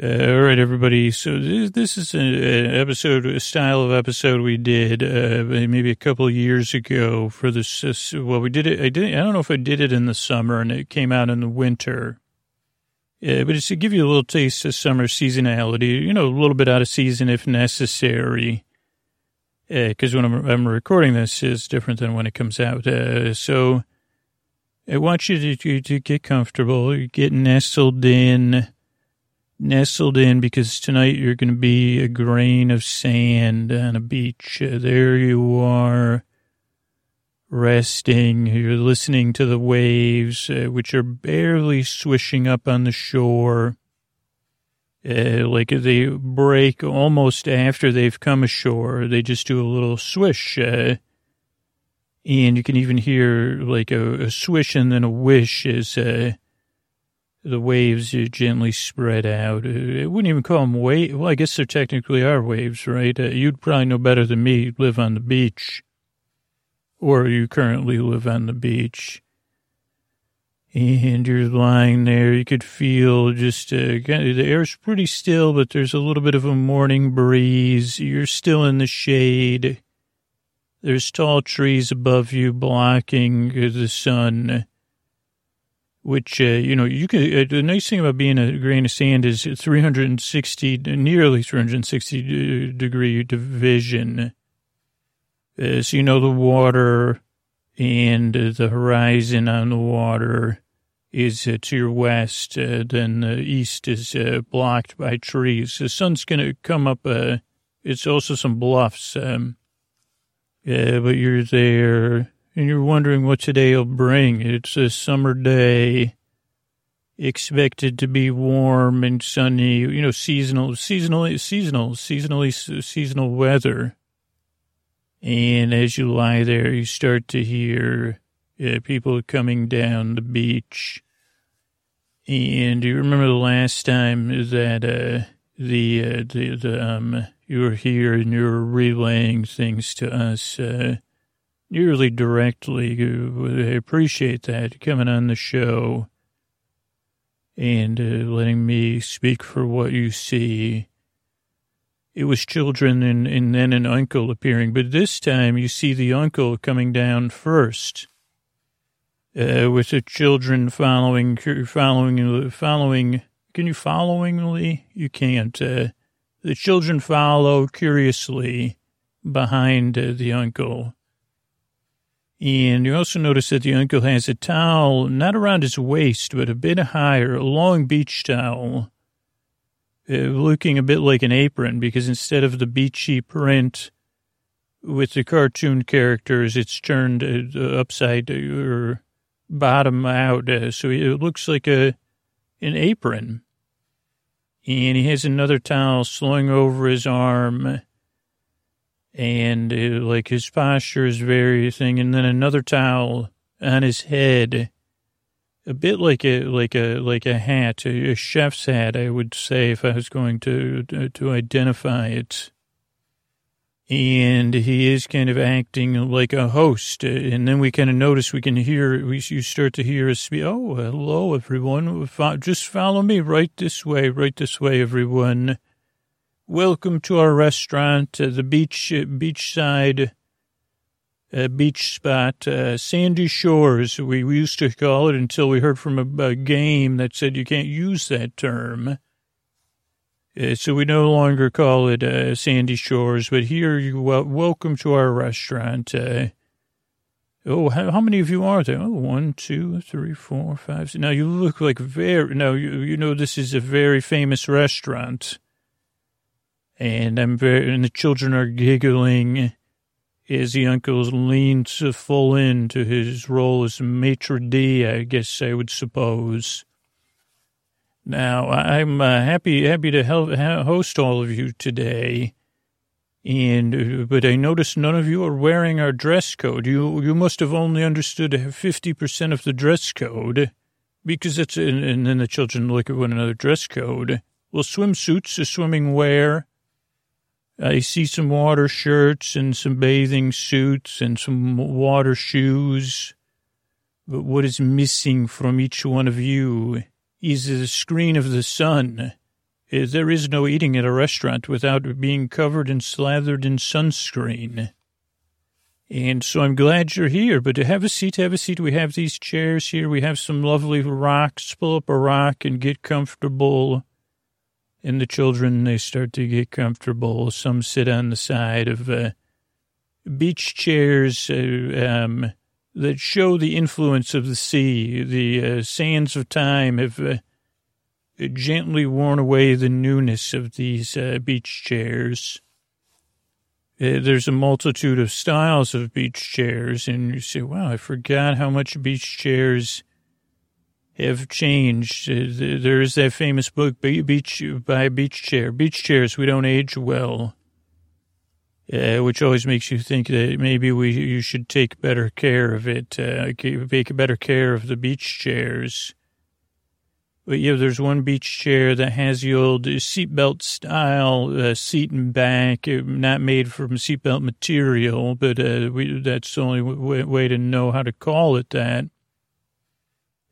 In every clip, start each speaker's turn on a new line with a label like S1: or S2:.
S1: Uh, all right, everybody. So this, this is an episode, a style of episode we did uh, maybe a couple years ago for this. Uh, well, we did it. I did. I don't know if I did it in the summer and it came out in the winter. Uh, but it's to give you a little taste of summer seasonality. You know, a little bit out of season if necessary. Because uh, when I'm, I'm, recording this is different than when it comes out. Uh, so I want you to, to, to get comfortable, get nestled in nestled in because tonight you're going to be a grain of sand on a beach. There you are, resting. You're listening to the waves, uh, which are barely swishing up on the shore. Uh, like they break almost after they've come ashore. They just do a little swish. Uh, and you can even hear like a, a swish and then a wish as uh, the waves gently spread out. Uh, I wouldn't even call them waves. Well, I guess there technically are waves, right? Uh, you'd probably know better than me. You live on the beach, or you currently live on the beach. And you're lying there. You could feel just uh, the air's pretty still, but there's a little bit of a morning breeze. You're still in the shade. There's tall trees above you blocking the sun which, uh, you know, you can, uh, the nice thing about being a grain of sand is 360, nearly 360 degree division. Uh, so, you know, the water and the horizon on the water is uh, to your west, uh, then the east is uh, blocked by trees. The sun's going to come up, uh, it's also some bluffs, um, but you're there and you're wondering what today will bring. It's a summer day, expected to be warm and sunny, you know, seasonal, seasonally, seasonal, seasonally, seasonal weather. And as you lie there, you start to hear uh, people coming down the beach. And do you remember the last time that uh, the, uh, the, the, um, you were here and you were relaying things to us, uh, nearly directly. I appreciate that coming on the show and uh, letting me speak for what you see. It was children and, and then an uncle appearing, but this time you see the uncle coming down first. Uh, with the children following, following, following. Can you followingly? You can't. Uh, the children follow curiously behind uh, the uncle. And you also notice that the uncle has a towel, not around his waist, but a bit higher, a long beach towel, uh, looking a bit like an apron because instead of the beachy print with the cartoon characters, it's turned uh, upside uh, or bottom out. Uh, so it looks like a an apron. And he has another towel slung over his arm and it, uh, like his posture is very thing, and then another towel on his head, a bit like a like a like a hat, a, chef's hat, I would say, if I was going to to identify it. And he is kind of acting like a host, and then we kind of notice we can hear we you start to hear us speak. Oh, hello, everyone! Just follow me right this way, right this way, everyone Welcome to our restaurant, uh, the beach, uh, beachside, uh, beach spot, uh, Sandy Shores. We, we, used to call it until we heard from a, a game that said you can't use that term. Uh, so we no longer call it uh, Sandy Shores, but here you welcome to our restaurant. oh, how, how, many of you are there? Oh, one, two, three, four, five. Six. Now you look like very. Now you you know this is a very famous restaurant and I'm very, and the children are giggling as the uncle leans full into his role as maitre d', I guess I would suppose. Now, I'm uh, happy happy to help host all of you today, and uh, but I notice none of you are wearing our dress code. You you must have only understood fifty percent of the dress code, because it's and, and then the children look at one another. Dress code. Well, swimsuits, a swimming wear, I see some water shirts and some bathing suits and some water shoes. But what is missing from each one of you is the screen of the sun. Uh, There is no eating at a restaurant without being covered and slathered in sunscreen. And so I'm glad you're here, but have a seat, have a seat. We have these chairs here. We have some lovely rocks. Pull up a rock and get comfortable. And the children, they start to get comfortable. Some sit on the side of uh, beach chairs uh, um, that show the influence of the sea. The uh, sands of time have uh, gently worn away the newness of these uh, beach chairs. Uh, there's a multitude of styles of beach chairs, and you say, wow, I forgot how much beach chairs have changed. Uh, there is that famous book, Beach by Beach Chair. Beach chairs, we don't age well, uh, which always makes you think that maybe we you should take better care of it, uh, take better care of the beach chairs. But yeah, there's one beach chair that has the old seatbelt style uh, seat and back, uh, not made from seatbelt material, but uh, we, that's the only way, way to know how to call it that.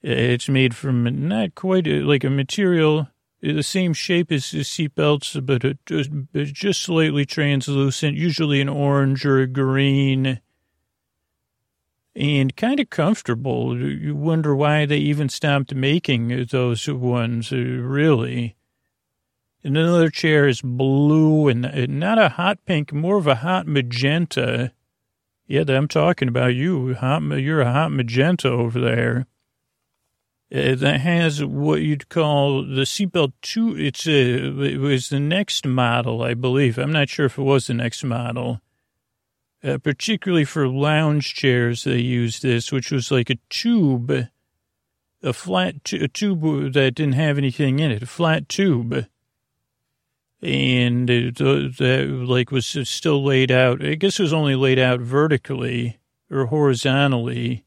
S1: It's made from not quite uh, like a material, uh, the same shape as the seatbelts, but it just, it's just slightly translucent, usually an orange or a green and kind of comfortable. You wonder why they even stopped making those ones, uh, really. And another chair is blue and not a hot pink, more of a hot magenta. Yeah, I'm talking about you. Hot, you're a hot magenta over there. Uh, that has what you'd call the seatbelt two. It's a, it was the next model, I believe. I'm not sure if it was the next model uh, particularly for lounge chairs, they used this, which was like a tube, a flat t- a tube that didn't have anything in it, a flat tube, and uh, that like was still laid out. I guess it was only laid out vertically or horizontally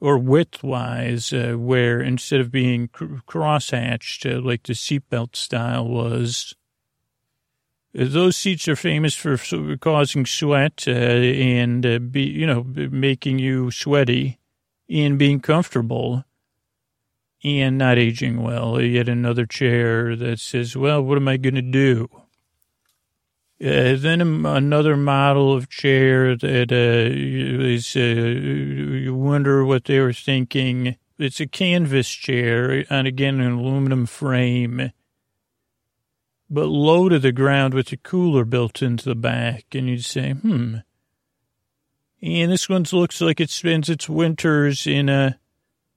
S1: or widthwise, uh, where instead of being cr- crosshatched uh, like the seatbelt style was. Those seats are famous for causing sweat uh, and uh, be, you know, making you sweaty and being comfortable and not aging well. Yet another chair that says, well, what am I going to do? Uh, then another model of chair that uh, is, uh, you wonder what they were thinking. It's a canvas chair, and again, an aluminum frame but low to the ground with a cooler built into the back. And you'd say, hmm. And this one looks like it spends its winters in a,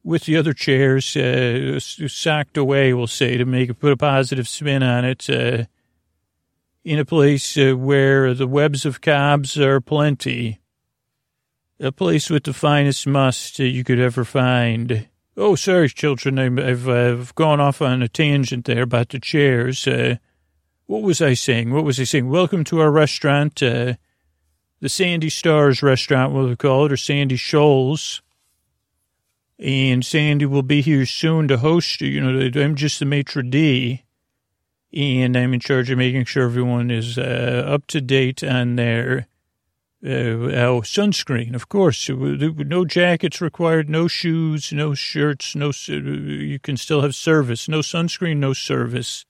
S1: with the other chairs, uh, socked away, we'll say, to make put a positive spin on it, uh, in a place uh, where the webs of cobs are plenty. A place with the finest must you could ever find. Oh, sorry, children, I've, I've gone off on a tangent there about the chairs. Uh, what was I saying? What was I saying? Welcome to our restaurant, uh, the Sandy Stars restaurant, what we call it, or Sandy Shoals. And Sandy will be here soon to host. You know, I'm just the maitre d, and I'm in charge of making sure everyone is uh, up to date on their uh, sunscreen. Of course, no jackets required, no shoes, no shirts, no. You can still have service. No sunscreen, no service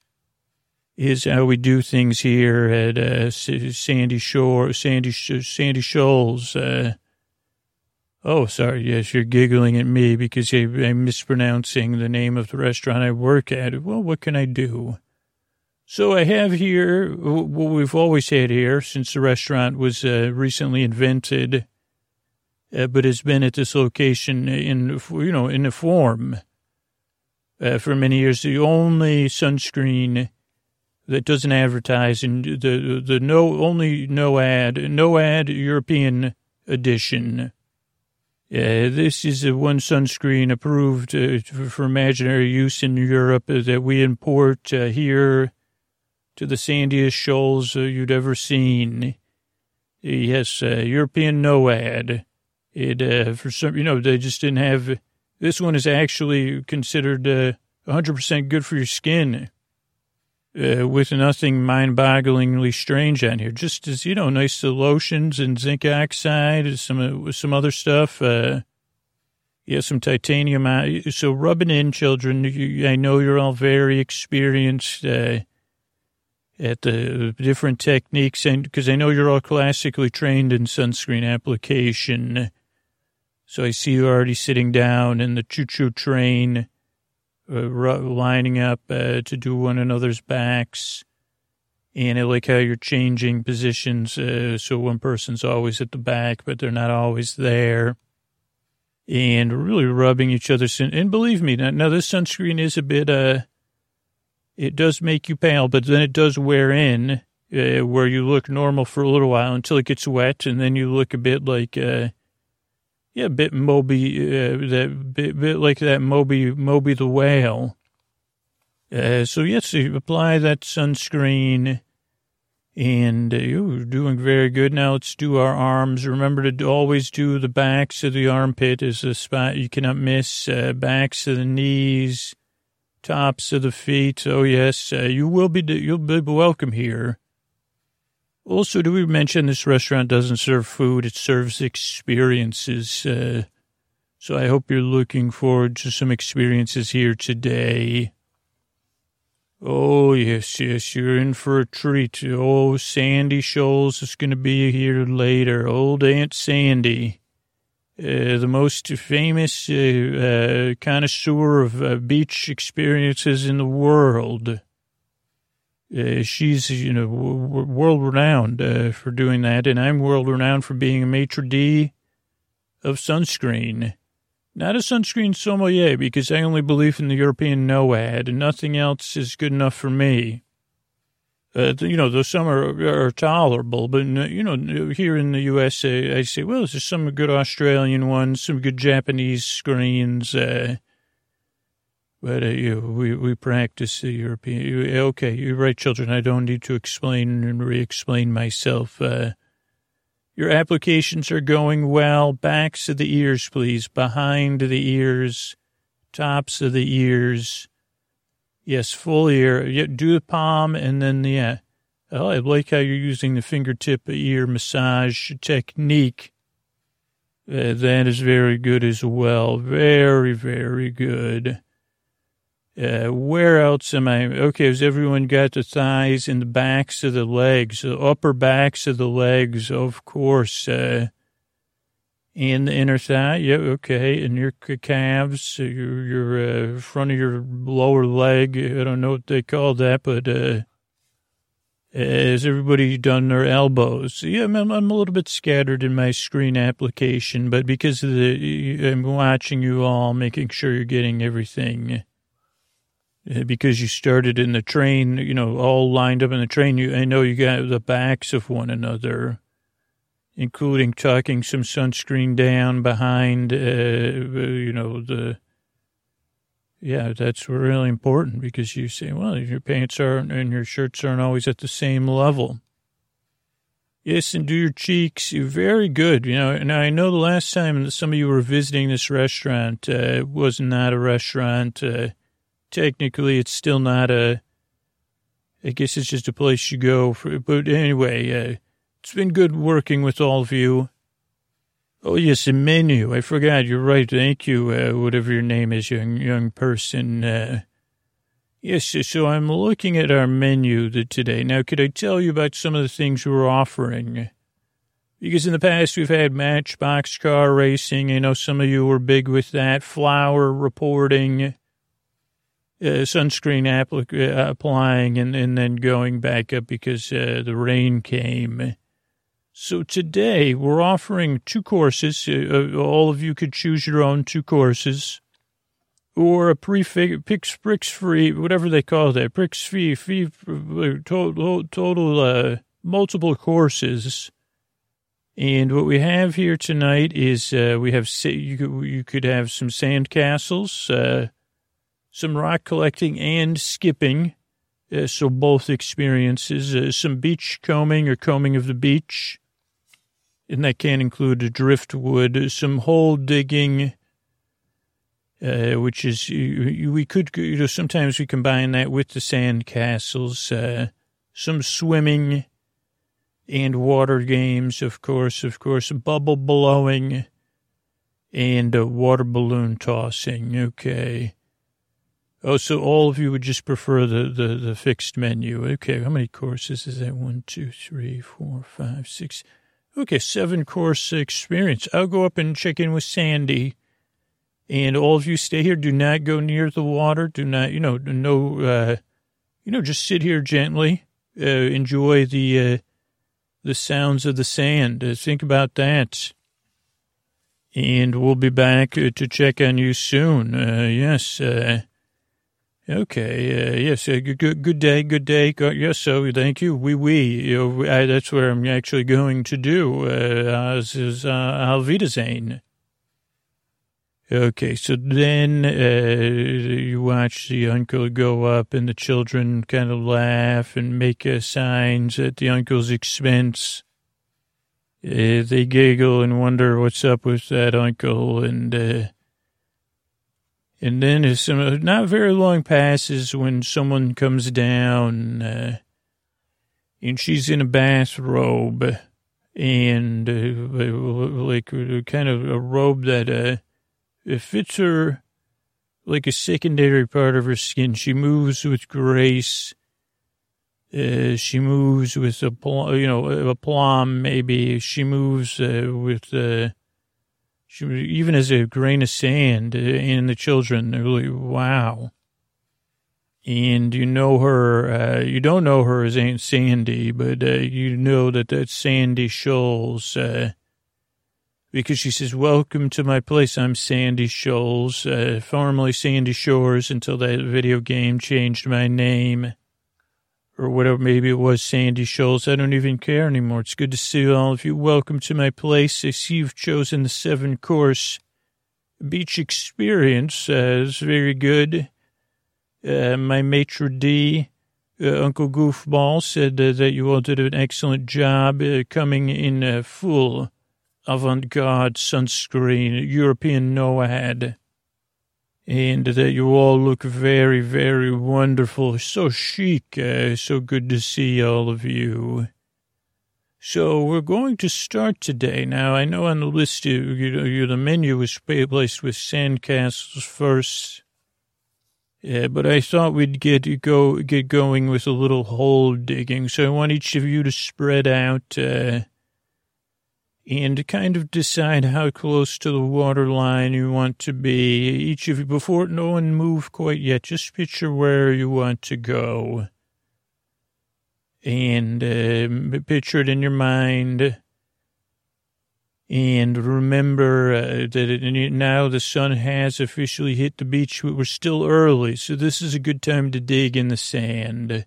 S1: is how we do things here at uh, Sandy Shore, Sandy Sandy Shoals. Uh, oh, sorry. Yes, you're giggling at me because I'm mispronouncing the name of the restaurant I work at. Well, what can I do? So I have here what we've always had here since the restaurant was uh, recently invented, uh, but has been at this location in you know in a form uh, for many years. The only sunscreen that doesn't advertise and the the no only no ad no ad European edition. Uh, this is the one sunscreen approved uh, for imaginary use in Europe that we import uh, here to the sandiest shoals uh, you'd ever seen. Yes, uh, European no ad. It for some, you know, they just didn't have. This one is actually considered 100% good for your skin uh, with nothing mind-bogglingly strange on here. Just as you know, nice lotions and zinc oxide, some uh, some other stuff. Uh, yeah, some titanium. So rubbing in, children. You, I know you're all very experienced. Uh, at the different techniques, and because I know you're all classically trained in sunscreen application. So I see you already sitting down in the choo-choo train, uh, lining up uh, to do one another's backs. And I like how you're changing positions. Uh, so one person's always at the back, but they're not always there. And really rubbing each other's. And believe me, now, now this sunscreen is a bit, uh, it does make you pale, but then it does wear in, uh, where you look normal for a little while until it gets wet. And then you look a bit like, uh, yeah, a bit Moby, uh, that bit, bit like that Moby, Moby the whale. Uh, so yes, you apply that sunscreen and uh, you're doing very good. Now let's do our arms. Remember to always do the backs of the armpit is a spot you cannot miss. Uh, backs of the knees, tops of the feet. Oh yes, uh, you will be, you'll be welcome here. Also, do we mention this restaurant doesn't serve food? It serves experiences. Uh, so I hope you're looking forward to some experiences here today. Oh, yes, yes, you're in for a treat. Oh, Sandy Shoals is going to be here later. Old Aunt Sandy, uh, the most famous uh, uh, connoisseur of uh, beach experiences in the world. She's, you know, w- world renowned for doing that, and I'm world renowned for being a maitre d' of sunscreen. Not a sunscreen sommelier because I only believe in the European NOAD and nothing else is good enough for me. Uh, you know, though some are, are tolerable, but, you know, here in the U.S., I, say, well, there's some good Australian ones, some good Japanese screens. Uh, but you, we, we practice the European. Okay, you're right, children. I don't need to explain and re explain myself. Uh, your applications are going well. Backs of the ears, please. Behind the ears. Tops of the ears. Yes, full ear. Yeah, do the palm and then the. Yeah. Oh, I like how you're using the fingertip ear massage technique. Uh, that is very good as well. Very, very good. Uh, where else am I? Okay, has everyone got the thighs and the backs of the legs, the upper backs of the legs, of course, uh, and the inner thigh? Yeah, okay, and your calves, uh, your, your uh, front of your lower leg. I don't know what they call that, but uh, has everybody done their elbows? Yeah, I'm, I'm a little bit scattered in my screen application, but because of the, I'm watching you all, making sure you're getting everything uh, because you started in the train, you know, all lined up in the train. You, I know you got the backs of one another, including tucking some sunscreen down behind, uh, you know, the, yeah, that's really important because you say, well, your pants aren't and your shirts aren't always at the same level. Yes, and do your cheeks. You're very good. You know, and I know the last time some of you were visiting this restaurant, uh, it was not a restaurant. Uh, technically it's still not a, I guess it's just a place you go for, but anyway, uh, it's been good working with all of you. Oh, yes, a menu. I forgot. You're right. Thank you. Uh, whatever your name is, young, young person. Uh, yes. So I'm looking at our menu today. Now, could I tell you about some of the things we're offering? Because in the past we've had matchbox car racing. I know some of you were big with that. Flower reporting uh, sunscreen applic- uh, applying and, and then going back up because uh, the rain came. So today we're offering two courses. Uh, uh, all of you could choose your own two courses or a prefix, pix, prix free, whatever they call that, prix free, fee, uh, total, total multiple courses. And what we have here tonight is we have, you could, you could have some sand castles, some rock collecting and skipping. Uh, so both experiences, uh, some beach combing or combing of the beach. And that can include driftwood, some hole digging, uh, which is, we could, you know, sometimes we combine that with the sand castles, uh, some swimming and water games, of course, of course, bubble blowing and water balloon tossing. Okay. Oh, so all of you would just prefer the, the, the fixed menu. Okay, how many courses is that? One, two, three, four, five, six. Okay, seven course experience. I'll go up and check in with Sandy. And all of you stay here. Do not go near the water. Do not, you know, no, uh, you know, just sit here gently. Uh, enjoy the, uh, the sounds of the sand. Uh, think about that. And we'll be back uh, to check on you soon. Uh, yes, uh, Okay. Uh, yes. Uh, good. Good day. Good day. God, yes. So thank you. We. We. Know, that's what I'm actually going to do. Uh, is uh, Wiedersehen. Okay. So then uh, you watch the uncle go up, and the children kind of laugh and make uh, signs at the uncle's expense. Uh, they giggle and wonder what's up with that uncle, and. And then some not very long passes when someone comes down, uh, and she's in a bathrobe, and uh, like kind of a robe that uh, it fits her like a secondary part of her skin. She moves with grace. Uh, she moves with a, you know, a plum, maybe. She moves uh, with uh, she even as a grain of sand in the children. Like, wow. And you know her, uh, you don't know her as Aunt Sandy, but uh, you know that that's Sandy Shoals. Uh, because she says, welcome to my place. I'm Sandy Shoals, uh, formerly Sandy Shores until that video game changed my name or whatever. Maybe it was Sandy Shoals. I don't even care anymore. It's good to see all of you. Welcome to my place. I see you've chosen the seven course beach experience. Uh, it's very good. Uh, my maitre d, uh, Uncle Goofball, said uh, that you all did an excellent job uh, coming in uh, full avant-garde sunscreen, European NOAD and that you all look very, very wonderful. So chic. Uh, so good to see all of you. So we're going to start today. Now, I know on the list, you, you, the menu was placed with sandcastles first. Yeah, but I thought we'd get go get going with a little hole digging. So I want each of you to spread out. Uh, and kind of decide how close to the water line you want to be. Each of you, before no one move quite yet, just picture where you want to go. And uh, picture it in your mind. And remember uh, that it, now the sun has officially hit the beach. but We're still early, so this is a good time to dig in the sand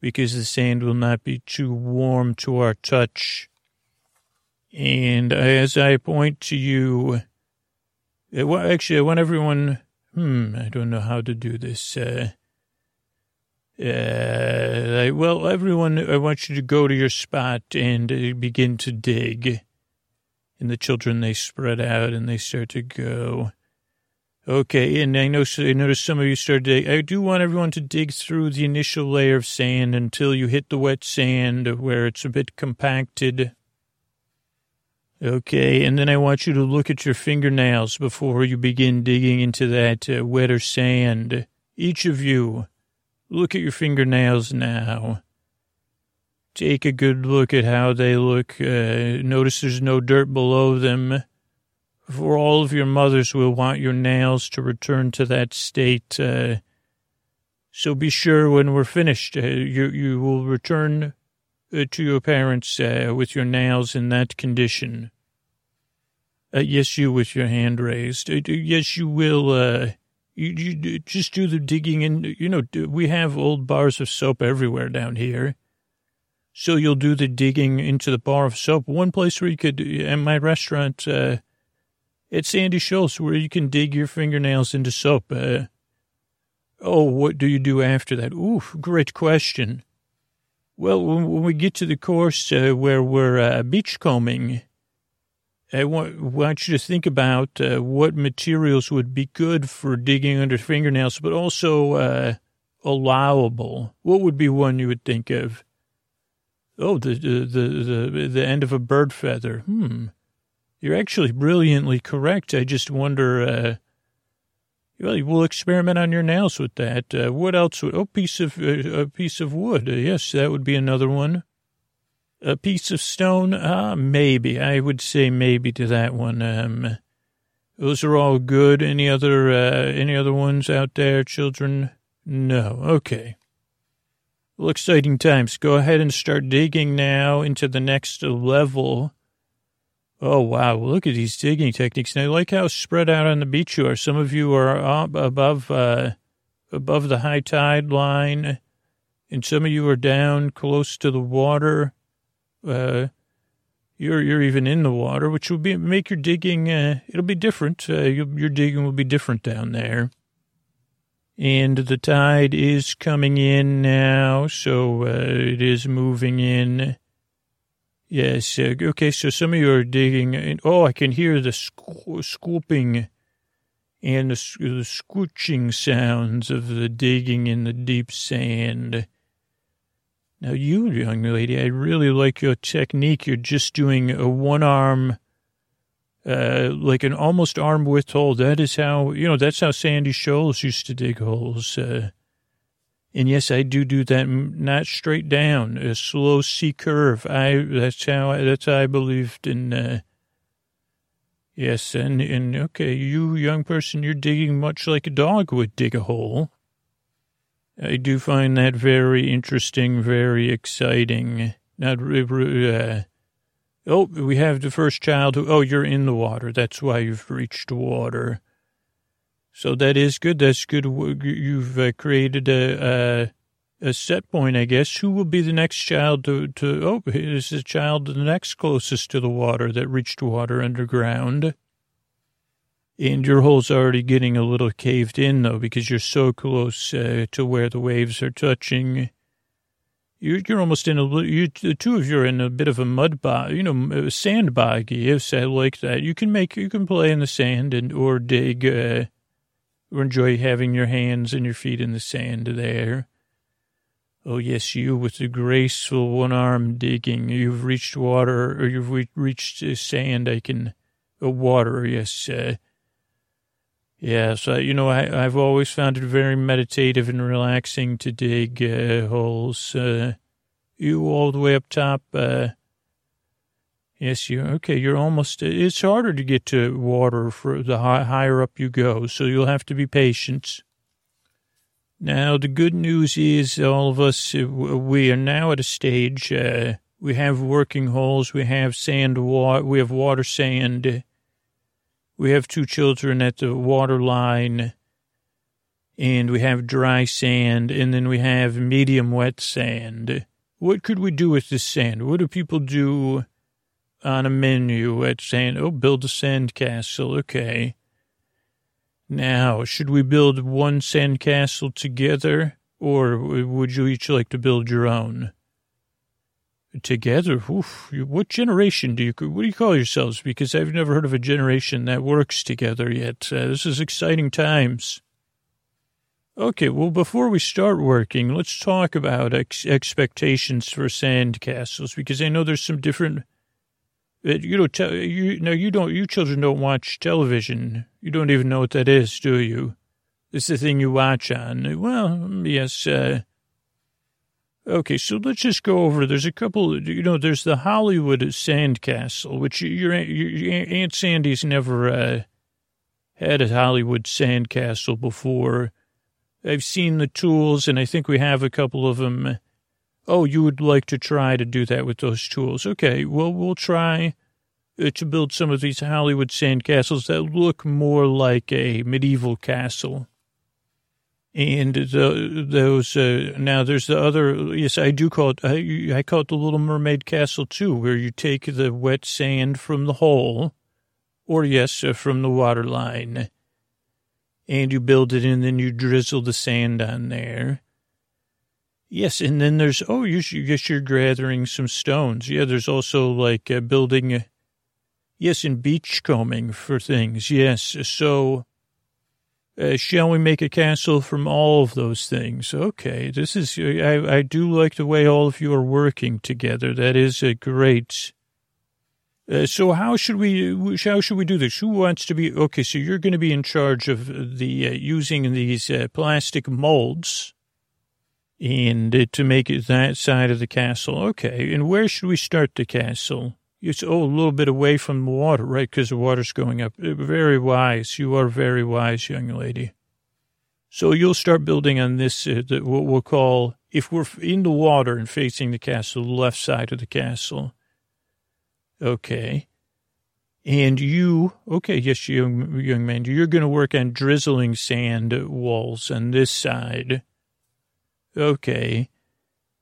S1: because the sand will not be too warm to our touch and as I point to you, well, actually, I want everyone, hmm, I don't know how to do this. Uh, uh, well, everyone, I want you to go to your spot and uh, begin to dig. And the children, they spread out and they start to go. Okay, and I know I noticed some of you started. To, I do want everyone to dig through the initial layer of sand until you hit the wet sand where it's a bit compacted. Okay, and then I want you to look at your fingernails before you begin digging into that uh, wetter sand. Each of you, look at your fingernails now. Take a good look at how they look. Uh, notice there's no dirt below them. For all of your mothers will want your nails to return to that state. Uh, so be sure when we're finished, uh, you, you will return to your parents uh, with your nails in that condition. Uh, yes, you with your hand raised. Uh, yes, you will. Uh, you, you just do the digging, and you know we have old bars of soap everywhere down here. So you'll do the digging into the bar of soap. One place where you could, at my restaurant, uh, at Sandy Schultz, where you can dig your fingernails into soap. Uh, oh, what do you do after that? Oof, great question. Well, when, we get to the course uh, where we're uh, beachcombing, I want, want you to think about uh, what materials would be good for digging under fingernails, but also uh, allowable. What would be one you would think of? Oh, the, the, the, the, end of a bird feather. Hmm. You're actually brilliantly correct. I just wonder, uh, Well, we'll experiment on your nails with that. Uh, what else? Would, oh, piece of uh, a piece of wood. Uh, yes, that would be another one. A piece of stone. Ah, maybe. I would say maybe to that one. Um, those are all good. Any other uh, any other ones out there, children? No. Okay. Well, exciting times. Go ahead and start digging now into the next level. Oh, wow. Look at these digging techniques. And I like how spread out on the beach you are. Some of you are up above, uh, above the high tide line, and some of you are down close to the water. Uh, you're, you're even in the water, which will be, make your digging, uh, it'll be different. Uh, your digging will be different down there. And the tide is coming in now, so, uh, it is moving in. Yes. Uh, okay. So some of you are digging. And, oh, I can hear the sco- scooping and the, the scooching sounds of the digging in the deep sand. Now, you, young lady, I really like your technique. You're just doing a one arm, uh, like an almost arm width hole. That is how, you know, that's how Sandy Shoals used to dig holes. Uh, and yes, I do do that, not straight down, a slow C curve. I that's how I, that's how I believed in. Uh, yes, and and okay, you young person, you're digging much like a dog would dig a hole. I do find that very interesting, very exciting. Not uh, oh, we have the first child who. Oh, you're in the water. That's why you've reached water. So that is good. That's good. You've uh, created a, a, a set point, I guess. Who will be the next child to, to oh, is a child the next closest to the water that reached water underground. And your hole's already getting a little caved in though, because you're so close uh, to where the waves are touching. You're, you're almost in a, you, the two of you are in a bit of a mud bog, you know, sand boggy. Yes, I like that. You can make, you can play in the sand and, or dig, uh, enjoy having your hands and your feet in the sand there. Oh, yes, you with the graceful one arm digging. You've reached water, or you've re- reached uh, sand. I can, uh, water, yes. Uh, yes, uh, you know, I, I've always found it very meditative and relaxing to dig uh, holes. Uh, you all the way up top, uh, Yes, you okay. You're almost. It's harder to get to water for the high, higher up you go, so you'll have to be patient. Now, the good news is, all of us, uh, we are now at a stage. Uh, we have working holes. We have sand. Water. We have water sand. We have two children at the water line, and we have dry sand, and then we have medium wet sand. What could we do with this sand? What do people do? On a menu at saying, oh, build a sandcastle. Okay. Now, should we build one sandcastle together, or would you each like to build your own? Together? Oof. What generation do you, what do you call yourselves? Because I've never heard of a generation that works together yet. Uh, this is exciting times. Okay, well, before we start working, let's talk about ex- expectations for sandcastles, because I know there's some different you don't tell you no, you don't. You children don't watch television. You don't even know what that is, do you? It's the thing you watch on. Well, yes. Uh, okay, so let's just go over. There's a couple. You know, there's the Hollywood Sandcastle, which your your Aunt Sandy's never uh, had a Hollywood Sandcastle before. I've seen the tools, and I think we have a couple of them Oh, you would like to try to do that with those tools. Okay, well, we'll try uh, to build some of these Hollywood sandcastles that look more like a medieval castle. And the, those, uh, now there's the other, yes, I do call it, I, I call it the Little Mermaid Castle too, where you take the wet sand from the hole, or yes, uh, from the water line, and you build it and then you drizzle the sand on there Yes, and then there's oh, you should, guess you're gathering some stones. Yeah, there's also like uh, building. Uh, yes, and beachcombing for things. Yes, so uh, shall we make a castle from all of those things? Okay, this is I I do like the way all of you are working together. That is a great. Uh, so how should we how should we do this? Who wants to be okay? So you're going to be in charge of the uh, using these uh, plastic molds, and to make it that side of the castle. Okay, and where should we start the castle? It's oh a little bit away from the water, right? Because the water's going up. Uh, very wise. You are very wise, young lady. So you'll start building on this, uh, the, what we'll call, if we're in the water and facing the castle, the left side of the castle. Okay. And you, okay, yes, young, young man, you're going to work on drizzling sand walls on this side. Okay.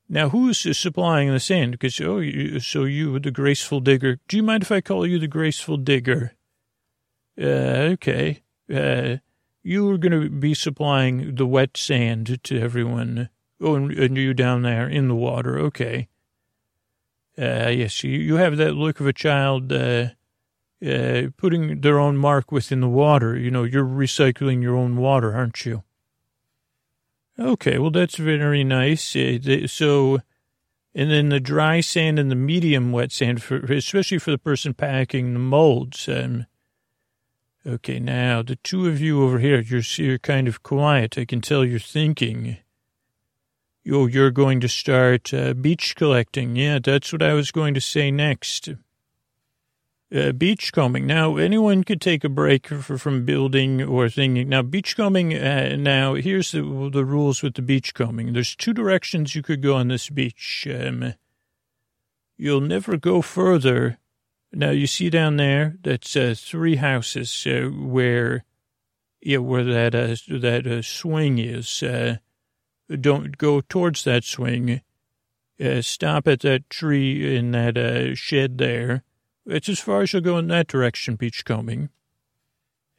S1: Now, who's supplying the sand? Because, oh, you, so you, the graceful digger. Do you mind if I call you the graceful digger? Uh, okay. Uh, you are going to be supplying the wet sand to everyone. Oh, and, and you down there in the water. Okay. Uh, yes, you, you have that look of a child uh, uh, putting their own mark within the water. You know, you're recycling your own water, aren't you? Okay, well, that's very nice. Uh, so, and then the dry sand and the medium wet sand, for, especially for the person packing the molds. Um, Okay, now the two of you over here, you're, you're kind of quiet. I can tell you're thinking. Oh, you're going to start uh, beach collecting. Yeah, that's what I was going to say next. Uh, beachcombing. Now, anyone could take a break for, from building or thinking. Now, beachcombing, uh, now, here's the, the rules with the beachcombing. There's two directions you could go on this beach. Um, you'll never go further now you see down there that's uh, three houses uh, where, yeah, where that uh, that uh, swing is. Uh, don't go towards that swing. Uh, stop at that tree in that shed there. It's as far as you'll go in that direction, beachcombing.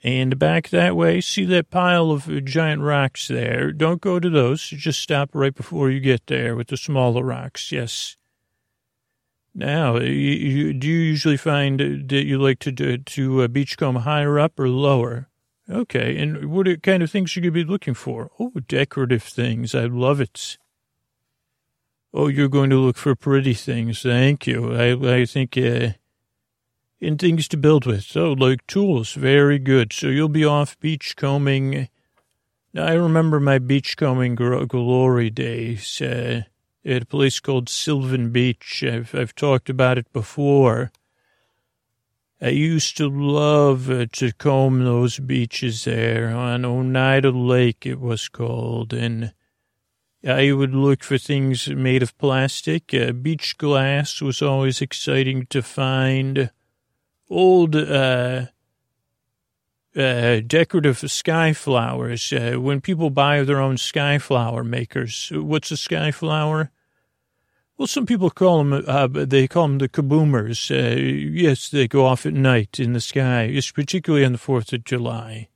S1: And back that way, see that pile of giant rocks there. Don't go to those. Just stop right before you get there with the smaller rocks. Yes. Now, you, you, do you usually find that you like to do, to uh, beachcomb higher up or lower? Okay, and what kind of things you could be looking for? Oh, decorative things. I love it. Oh, you're going to look for pretty things. Thank you. I, I think, uh, in things to build with. So, like tools. Very good. So you'll be off beachcombing. Now, I remember my beachcombing glory days. Uh, at a place called Sylvan Beach. I've, I've talked about it before. I used to love uh, to comb those beaches there on Oneida Lake, it was called, and I would look for things made of plastic. Uh, beach glass was always exciting to find. Old uh, uh, decorative sky flowers. Uh, when people buy their own sky flower makers, what's a sky flower? Well, some people call them, uh, they call them the kaboomers. Uh, yes, they go off at night in the sky, particularly on the 4th of July.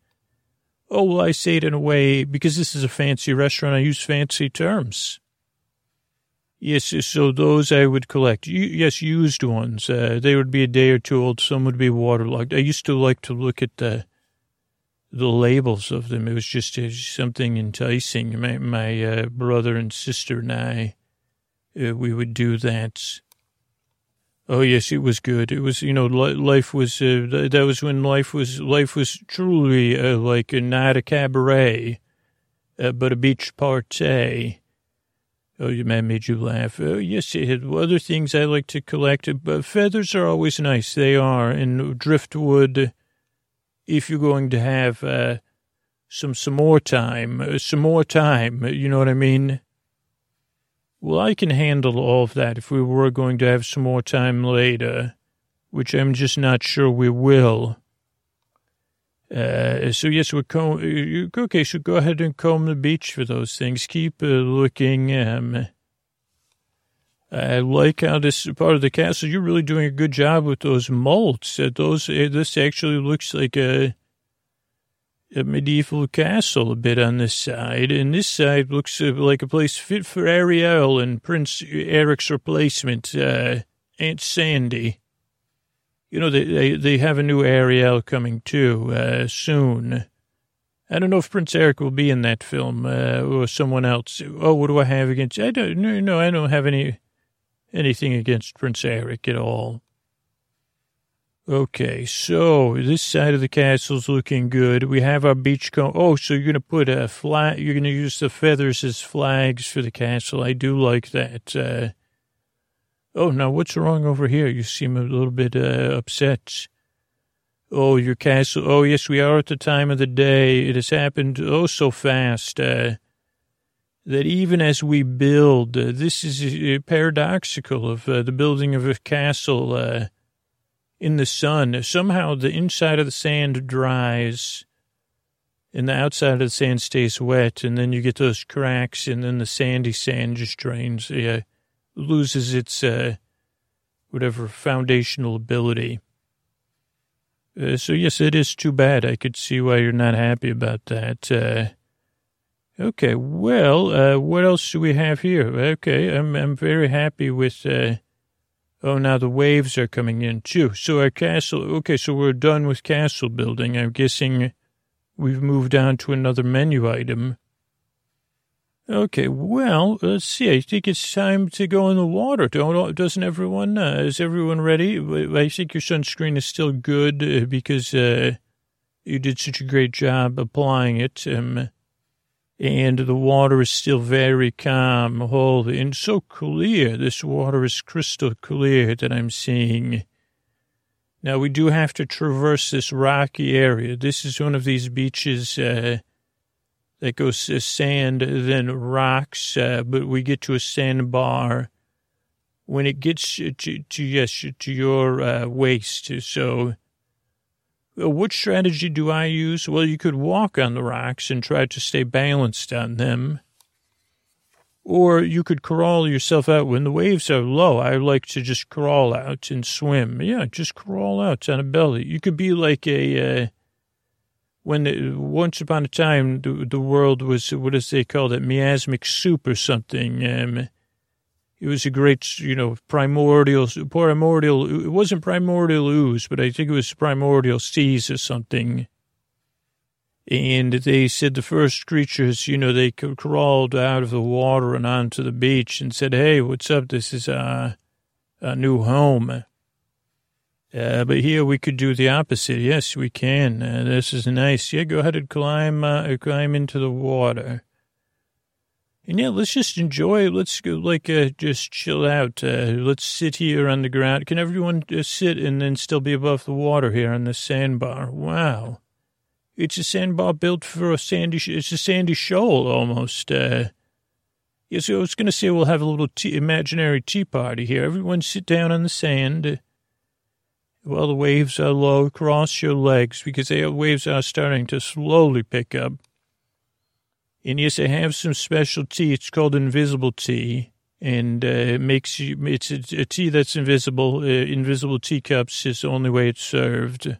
S1: Oh, well, I say it in a way, because this is a fancy restaurant, I use fancy terms. Yes, so those I would collect. Yes, used ones. Uh, they would be a day or two old. Some would be waterlogged. I used to like to look at the the labels of them. It was just uh, something enticing. My, my uh, brother and sister and I, uh, we would do that. Oh yes, it was good. It was, you know, life was. Uh, that was when life was life was truly uh, like a, not a cabaret, but a beach party. Oh, man made you laugh. Oh, yes, other things I like to collect. But feathers are always nice. They are, and driftwood if you're going to have uh, some some more time, uh, some more time, you know what I mean? Well, I can handle all of that if we were going to have some more time later, which I'm just not sure we will. Uh, so yes, we're comb- okay. So go ahead and comb the beach for those things. Keep uh, looking. Um, I like how this part of the castle, you're really doing a good job with those molds. Uh, those, uh, this actually looks like a, a medieval castle a bit on this side. And this side looks uh, like a place fit for Ariel and Prince Eric's replacement, uh, Aunt Sandy. You know, they, they, they have a new Ariel coming too, uh, soon. I don't know if Prince Eric will be in that film, uh, or someone else. Oh, what do I have against? I don't. No, no, I don't have any anything against Prince Eric at all. Okay, so this side of the castle's looking good. We have our beach comb. Oh, so you're gonna put a flag? You're gonna use the feathers as flags for the castle. I do like that. Uh, oh, now what's wrong over here? You seem a little bit uh, upset. Oh, your castle. Oh, yes, we are at the time of the day. It has happened oh so fast. Uh, that even as we build, uh, this is uh, paradoxical of uh, the building of a castle uh, in the sun. Somehow the inside of the sand dries and the outside of the sand stays wet, and then you get those cracks, and then the sandy sand just drains, yeah, loses its uh, whatever foundational ability. Uh, so yes, it is too bad. I could see why you're not happy about that. Uh, Okay, well, uh, what else do we have here? Okay, I'm I'm very happy with. Uh, oh, now the waves are coming in too. So our castle. Okay, so we're done with castle building. I'm guessing we've moved on to another menu item. Okay, well, let's see. I think it's time to go in the water. Don't doesn't everyone? Uh, is everyone ready? I think your sunscreen is still good uh, because uh, you did such a great job applying it. Um, and the water is still very calm, holy, and so clear. This water is crystal clear that I'm seeing. Now, we do have to traverse this rocky area. This is one of these beaches uh, that goes uh, sand, then rocks, uh, but we get to a sandbar when it gets to, to yes, to your uh, waist. So what strategy do I use? Well, you could walk on the rocks and try to stay balanced on them. Or you could crawl yourself out when the waves are low. I like to just crawl out and swim. Yeah, just crawl out on a belly. You could be like a, uh, when the, once upon a time the, the world was, what is they call it, miasmic soup or something. Um, it was a great, you know, primordial, primordial, it wasn't primordial ooze, but I think it was primordial seas or something. And they said the first creatures, you know, they crawled out of the water and onto the beach and said, hey, what's up? This is a new home. Uh, but here we could do the opposite. Yes, we can. Uh, this is nice. Yeah, go ahead and climb, uh, climb into the water. And yeah, let's just enjoy. Let's go, like, uh, just chill out. Uh, let's sit here on the ground. Can everyone sit and then still be above the water here on the sandbar? Wow. It's a sandbar built for a sandy, it's a sandy shoal almost. Uh, yeah, so I was going to say we'll have a little tea, imaginary tea party here. Everyone sit down on the sand while the waves are low. Cross your legs because the waves are starting to slowly pick up. And yes, I have some special tea. It's called invisible tea. And uh, it makes you, it's a, a tea that's invisible. Uh, invisible teacups is the only way it's served.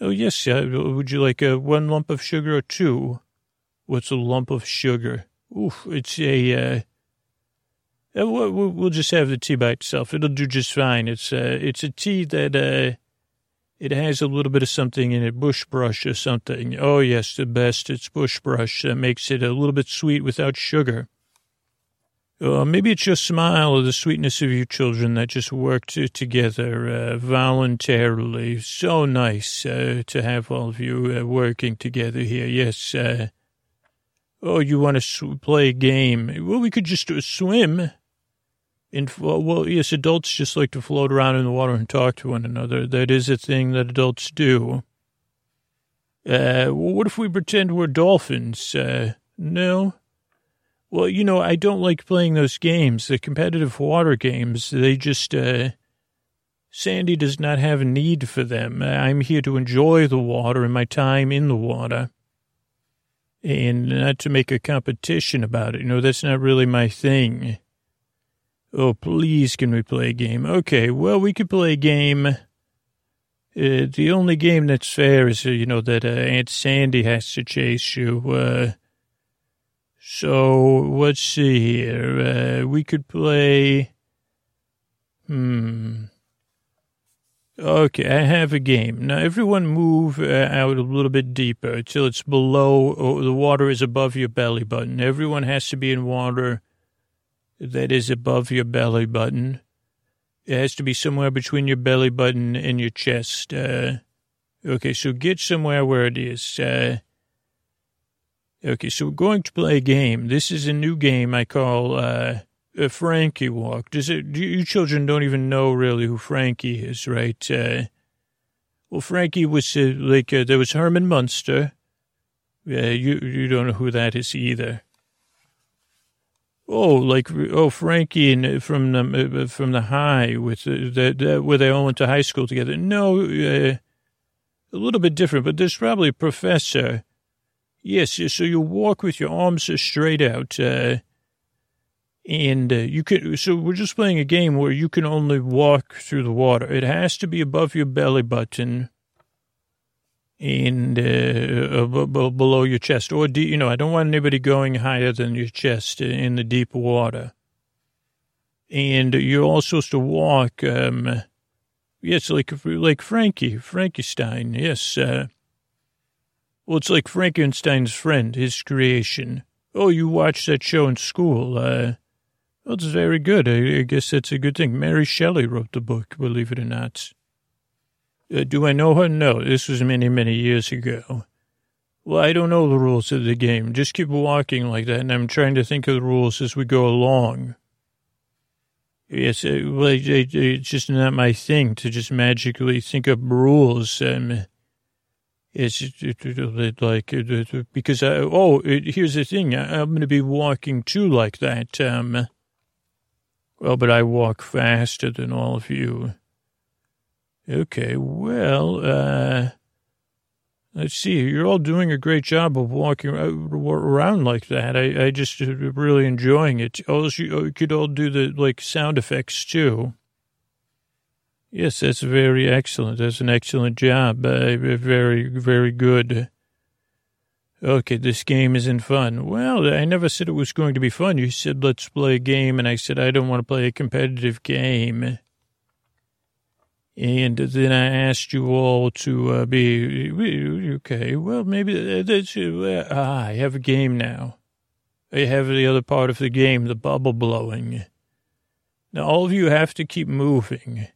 S1: Oh, yes. Yeah. Would you like a one lump of sugar or two? What's a lump of sugar? Oof, it's a, uh, uh we'll just have the tea by itself. It'll do just fine. It's, uh, it's a tea that, uh, it has a little bit of something in it, bush brush or something. Oh, yes, the best. It's bush brush. That makes it a little bit sweet without sugar. Uh, maybe it's your smile or the sweetness of your children that just worked together uh, voluntarily. So nice uh, to have all of you uh, working together here. Yes. Uh, oh, you want to sw- play a game? Well, we could just swim. In, well, yes, adults just like to float around in the water and talk to one another. That is a thing that adults do. Uh, what if we pretend we're dolphins? Uh, no. Well, you know, I don't like playing those games, the competitive water games. They just, uh, Sandy does not have a need for them. I'm here to enjoy the water and my time in the water and not to make a competition about it. You know, that's not really my thing. Oh, please, can we play a game? Okay, well, we could play a game. Uh, the only game that's fair is, uh, you know, that uh, Aunt Sandy has to chase you. Uh, so, let's see here. Uh, we could play. Hmm. Okay, I have a game. Now, everyone move uh, out a little bit deeper until it's below, oh, the water is above your belly button. Everyone has to be in water that is above your belly button. It has to be somewhere between your belly button and your chest. Uh, okay, so get somewhere where it is. Uh, okay, so we're going to play a game. This is a new game I call uh, a Frankie Walk. Does it? You children don't even know really who Frankie is, right? Uh, well, Frankie was uh, like uh, there was Herman Munster. Yeah, you you don't know who that is either. Oh, like oh Frankie and from the uh, from the high with the, the where they all went to high school together. No, uh, a little bit different, but there's probably a professor. Yes, so you walk with your arms straight out, uh, and uh, you can. So we're just playing a game where you can only walk through the water. It has to be above your belly button and uh, below your chest, or deep, you know, I don't want anybody going higher than your chest in the deep water. And you're all supposed to walk. Um, yes, like like Frankie, Frankenstein. Yes. Uh, well, it's like Frankenstein's friend, his creation. Oh, you watched that show in school. Uh, well, it's very good. I, I guess that's a good thing. Mary Shelley wrote the book, believe it or not. Uh, do I know her? No, this was many, many years ago. Well, I don't know the rules of the game. Just keep walking like that, and I'm trying to think of the rules as we go along. Yes, uh, well, it's just not my thing to just magically think up rules. Um, it's like uh, because I, oh, here's the thing. I'm going to be walking too like that. Um, well, but I walk faster than all of you. Okay, well, uh, let's see. You're all doing a great job of walking around like that. I, I just uh, really enjoying it. Also, you could all do the like sound effects too. Yes, that's very excellent. That's an excellent job. Uh, very, very good. Okay, this game isn't fun. Well, I never said it was going to be fun. You said, let's play a game, and I said, I don't want to play a competitive game. And then I asked you all to uh, be okay. Well, maybe that's uh, ah, I have a game now. I have the other part of the game, the bubble blowing. Now all of you have to keep moving.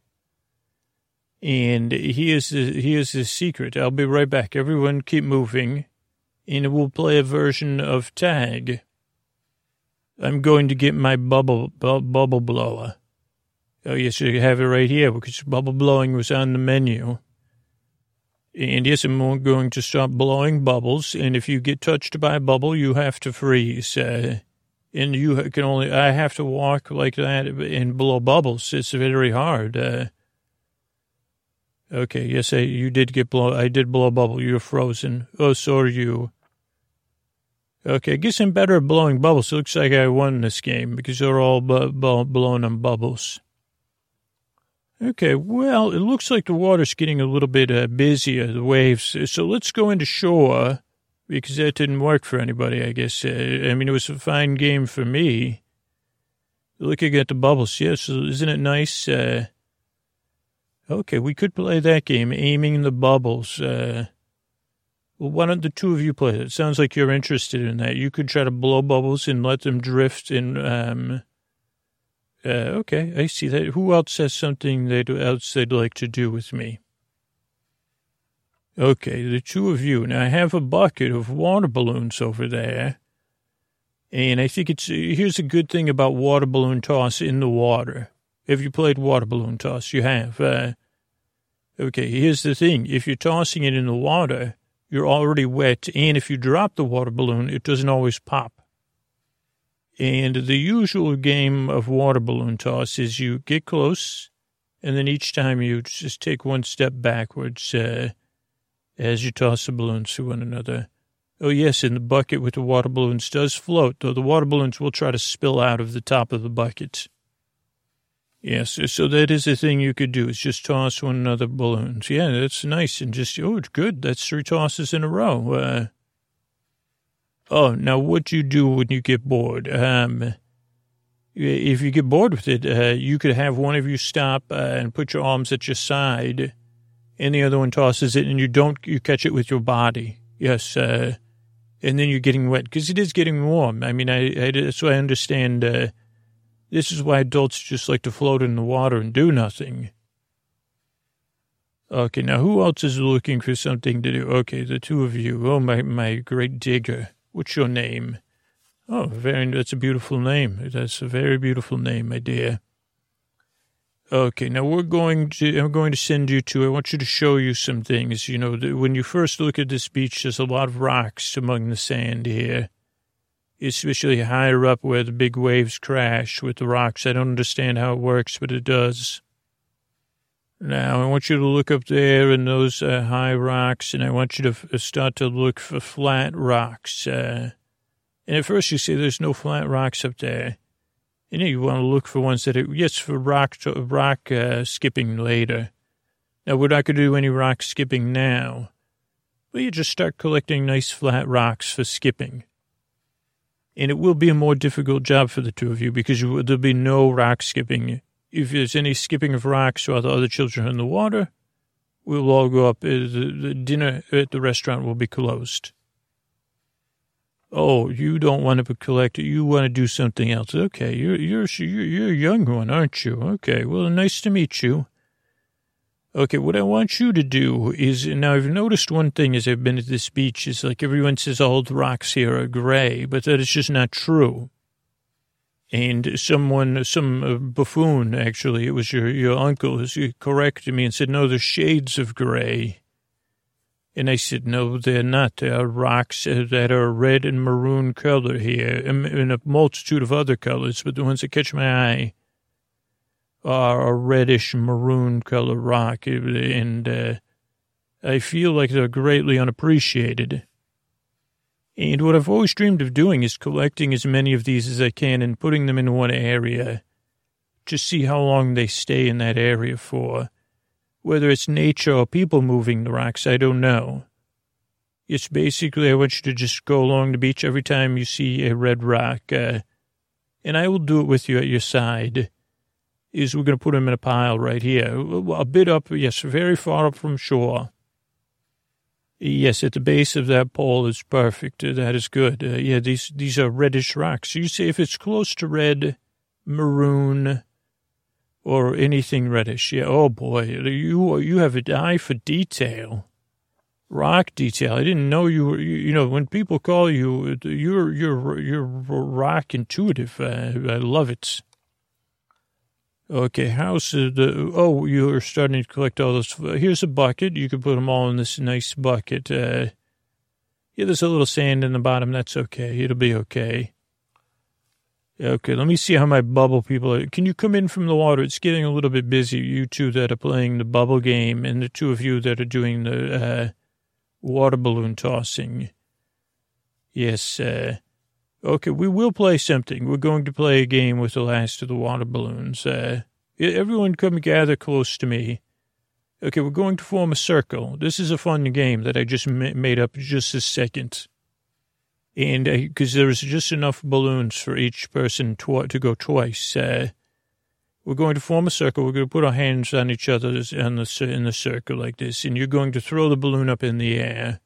S1: And here's the here's the secret. I'll be right back. Everyone, keep moving, and we'll play a version of tag. I'm going to get my bubble bu- bubble blower. Oh, yes, you have it right here because bubble blowing was on the menu. And yes, I'm going to stop blowing bubbles. And if you get touched by a bubble, you have to freeze. Uh, and you can only, I have to walk like that and blow bubbles. It's very hard. Uh, okay, yes, I, you did get blow, I did blow a bubble. You're frozen. Oh, so are you. Okay, I guess I'm better at blowing bubbles. It looks like I won this game because they're all bu- bu- blowing on bubbles. Okay, well, it looks like the water's getting a little bit uh, busier, the waves. So let's go into shore because that didn't work for anybody, I guess. Uh, I mean, it was a fine game for me. Looking at the bubbles, yes, isn't it nice? Uh, okay, we could play that game, aiming the bubbles. Uh, well, why don't the two of you play it? Sounds like you're interested in that. You could try to blow bubbles and let them drift and um, uh, okay, I see that. Who else has something they'd, else they'd like to do with me? Okay, the two of you. Now, I have a bucket of water balloons over there. And I think it's, here's a good thing about water balloon toss in the water. Have you played water balloon toss? You have. Uh, okay, here's the thing. If you're tossing it in the water, you're already wet. And if you drop the water balloon, it doesn't always pop. And the usual game of water balloon toss is you get close, and then each time you just take one step backwards uh, as you toss the balloons to one another. Oh, yes, and the bucket with the water balloons does float, though the water balloons will try to spill out of the top of the bucket. Yes, so that is a thing you could do, is just toss one another balloons. Yeah, that's nice, and just, oh, it's good. That's three tosses in a row. Uh, Oh, now what you do when you get bored? Um, if you get bored with it, uh, you could have one of you stop uh, and put your arms at your side, and the other one tosses it, and you don't you catch it with your body. Yes, uh, and then you're getting wet because it is getting warm. I mean, I, I so I understand. Uh, This is why adults just like to float in the water and do nothing. Okay, now who else is looking for something to do? Okay, the two of you. Oh, my, my great digger. What's your name? Oh, very, that's a beautiful name. That's a very beautiful name, my dear. Okay, now we're going to, I'm going to send you to, I want you to show you some things. You know, when you first look at this beach, there's a lot of rocks among the sand here, especially higher up where the big waves crash with the rocks. I don't understand how it works, but it does. Now, I want you to look up there in those uh, high rocks, and I want you to f- uh, start to look for flat rocks. Uh, and at first you say there's no flat rocks up there. And you want to look for ones that are, yes, for rock, rock uh, skipping later. Now, we're not going to do any rock skipping now. But you just start collecting nice flat rocks for skipping. And it will be a more difficult job for the two of you because you, there'll be no rock skipping if there's any skipping of rocks while the other children are in the water, we'll all go up. Uh, the, dinner at the restaurant will be closed. Oh, you don't want to collect it. You want to do something else. Okay, you're you're you're you're a young one, aren't you? Okay, well, nice to meet you. Okay, what I want you to do is now I've noticed one thing as I've been at this beach is like everyone says all the rocks here are gray, but that is just not true and someone, some uh, buffoon, actually, it was your, your uncle, he corrected me and said, no, they're shades of gray. And I said, no, they're not. There are rocks uh, that are red and maroon color here, and a multitude of other colors, but the ones that catch my eye are a reddish maroon color rock, and uh, I feel like they're greatly unappreciated. And what I've always dreamed of doing is collecting as many of these as I can and putting them in one area. Just see how long they stay in that area for. Whether it's nature or people moving the rocks, I don't know. It's basically, I want you to just go along the beach every time you see a red rock, uh, and I will do it with you at your side. Is we're going to put them in a pile right here, a bit up, yes, very far up from shore. Yes, at the base of that pole is perfect. That is good. Uh, yeah, these these are reddish rocks. You say if it's close to red, maroon, or anything reddish. Yeah. Oh boy, you you have an eye for detail, rock detail. I didn't know you were. You, you know, when people call you, you're you're you're rock intuitive. Uh, I love it. Okay, how's the, oh, you're starting to collect all those. Here's a bucket. You can put them all in this nice bucket. Uh, yeah, there's a little sand in the bottom. That's okay. It'll be okay. Okay, let me see how my bubble people are. Can you come in from the water? It's getting a little bit busy. You two that are playing the bubble game and the two of you that are doing the uh, water balloon tossing. Yes, uh, Okay, we will play something. We're going to play a game with the last of the water balloons. Uh, everyone come gather close to me. Okay, we're going to form a circle. This is a fun game that I just made up just a second. And because uh, there's just enough balloons for each person to, to go twice. Uh, we're going to form a circle. We're going to put our hands on each other in the, in the circle like this. And you're going to throw the balloon up in the air.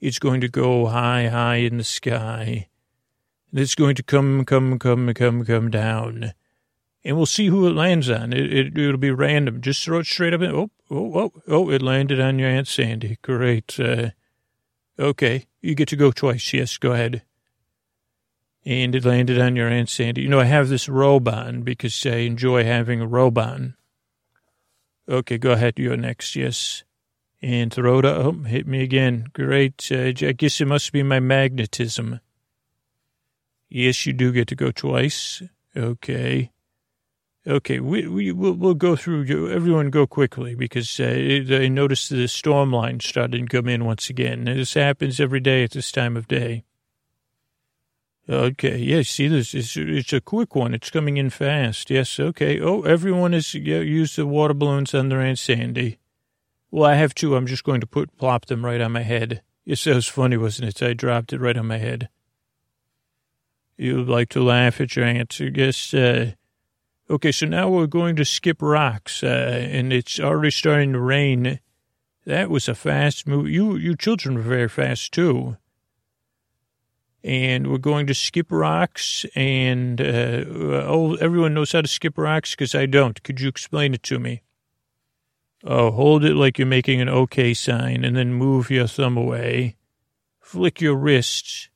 S1: It's going to go high, high in the sky it's going to come, come, come, come, come down. And we'll see who it lands on. It, it, will be random. Just throw it straight up. Oh, oh, oh, oh, it landed on your Aunt Sandy. Great. Uh, okay. You get to go twice. Yes, go ahead. And it landed on your Aunt Sandy. You know, I have this robe on because I enjoy having a robe on. Okay, go ahead. You're next. Yes. And throw it up. Oh, hit me again. Great. Uh, I guess it must be my magnetism. Yes, you do get to go twice. Okay. Okay, we, we, we'll, we'll go through, everyone go quickly because uh, I noticed the storm line started to come in once again. This happens every day at this time of day. Okay, yes, see, this is, it's a quick one. It's coming in fast. Yes, okay. Oh, everyone has yeah, used the water balloons on their Aunt Sandy. Well, I have two. I'm just going to put, plop them right on my head. Yes, that was funny, wasn't it? I dropped it right on my head. You like to laugh at your answer. Yes. Uh, okay, so now we're going to skip rocks, uh, and it's already starting to rain. That was a fast move. You, you children were very fast too. and we're going to skip rocks. And uh, oh, everyone knows how to skip rocks because I don't. Could you explain it to me? Oh, hold it like you're making an OK sign, and then move your thumb away. Flick your wrist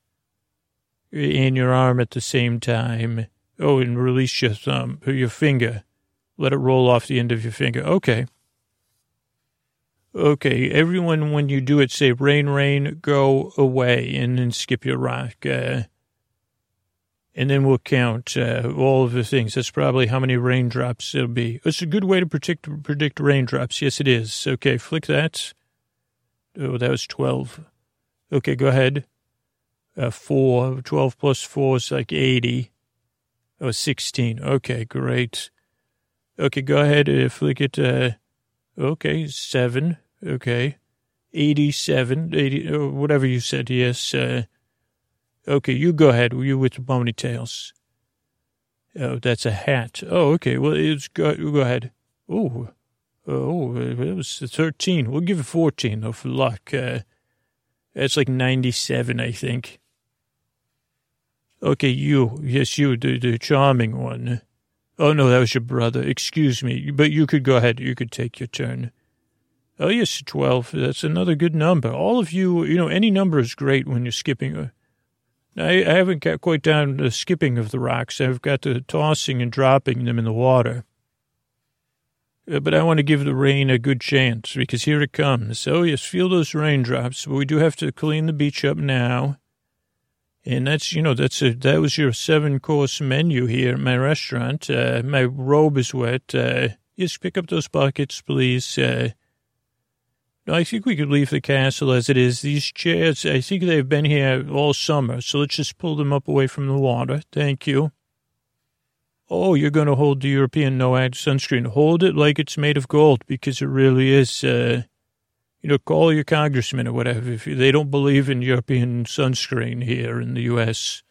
S1: and your arm at the same time. Oh, and release your thumb, your finger. Let it roll off the end of your finger. Okay. Okay, everyone, when you do it, say rain, rain, go away, and then skip your rock. Uh, and then we'll count uh, all of the things. That's probably how many raindrops it'll be. It's a good way to predict predict raindrops. Yes, it is. Okay, flick that. Oh, that was 12. Okay, go ahead. Uh, 4. 12 plus 4 is like 80. Oh, 16. Okay, great. Okay, go ahead. Uh, flick it. Uh, okay, 7. Okay. 87, 80, uh, whatever you said, yes. Uh, okay, you go ahead. You with the ponytails. Oh, that's a hat. Oh, okay. Well, it's go, go ahead. Oh, oh, it was 13. We'll give it 14, though, for luck. Uh, that's like 97, I think. Okay, you. Yes, you, the, the charming one. Oh, no, that was your brother. Excuse me. But you could go ahead. You could take your turn. Oh, yes, 12. That's another good number. All of you, you know, any number is great when you're skipping. I, I haven't got quite down the skipping of the rocks. I've got the tossing and dropping them in the water. Uh, but I want to give the rain a good chance because here it comes. Oh, yes, feel those raindrops. But we do have to clean the beach up now. And that's, you know, that's a, that was your seven course menu here at my restaurant. Uh, my robe is wet. Uh, yes, pick up those buckets, please. Uh, no, I think we could leave the castle as it is. These chairs, I think they've been here all summer, so let's just pull them up away from the water. Thank you. Oh, you're going to hold the European no-ad sunscreen. Hold it like it's made of gold because it really is. Uh, you know, call your congressman or whatever if they don't believe in European sunscreen here in the U.S.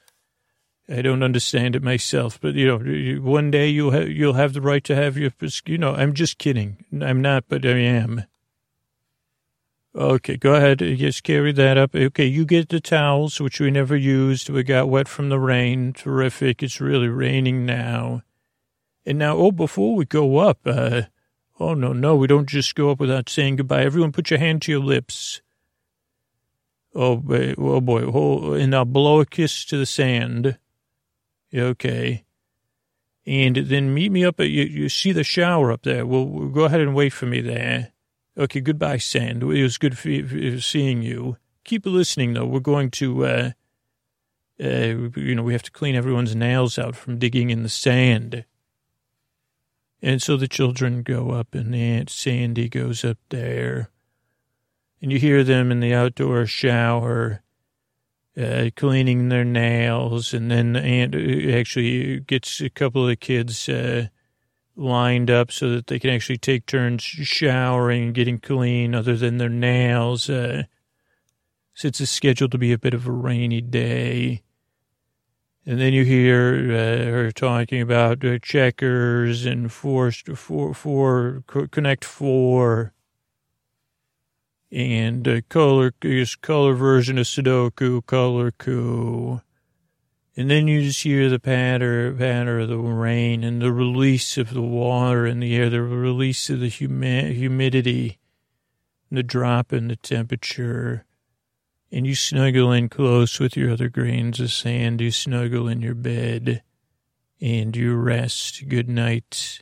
S1: I don't understand it myself, but you know, one day you'll have, you'll have the right to have your, you know, I'm just kidding. I'm not, but I am. Okay, go ahead. Just carry that up. Okay, you get the towels, which we never used. We got wet from the rain. Terrific. It's really raining now. And now, oh, before we go up, uh, oh, no, no, we don't just go up without saying goodbye. Everyone put your hand to your lips. Oh, boy, oh, boy. Oh, and now blow a kiss to the sand. Okay. And then meet me up at, you, you see the shower up there. Well, go ahead and wait for me there. Okay, goodbye, Sand. It was good seeing you. Keep listening, though. We're going to, uh, uh, you know, we have to clean everyone's nails out from digging in the sand. And so the children go up, and Aunt Sandy goes up there. And you hear them in the outdoor shower uh, cleaning their nails. And then the aunt uh, actually gets a couple of the kids uh, lined up so that they can actually take turns showering and getting clean other than their nails. Uh, since it's scheduled to be a bit of a rainy day. And then you hear uh, her talking about uh, checkers and four, four, four, connect four and uh, color, color version of Sudoku, color coup. And then you just hear the patter, patter of the rain and the release of the water in the air, the release of the humi- humidity, the drop in the temperature. And you snuggle in close with your other grains of sand. You snuggle in your bed and you rest. Good night.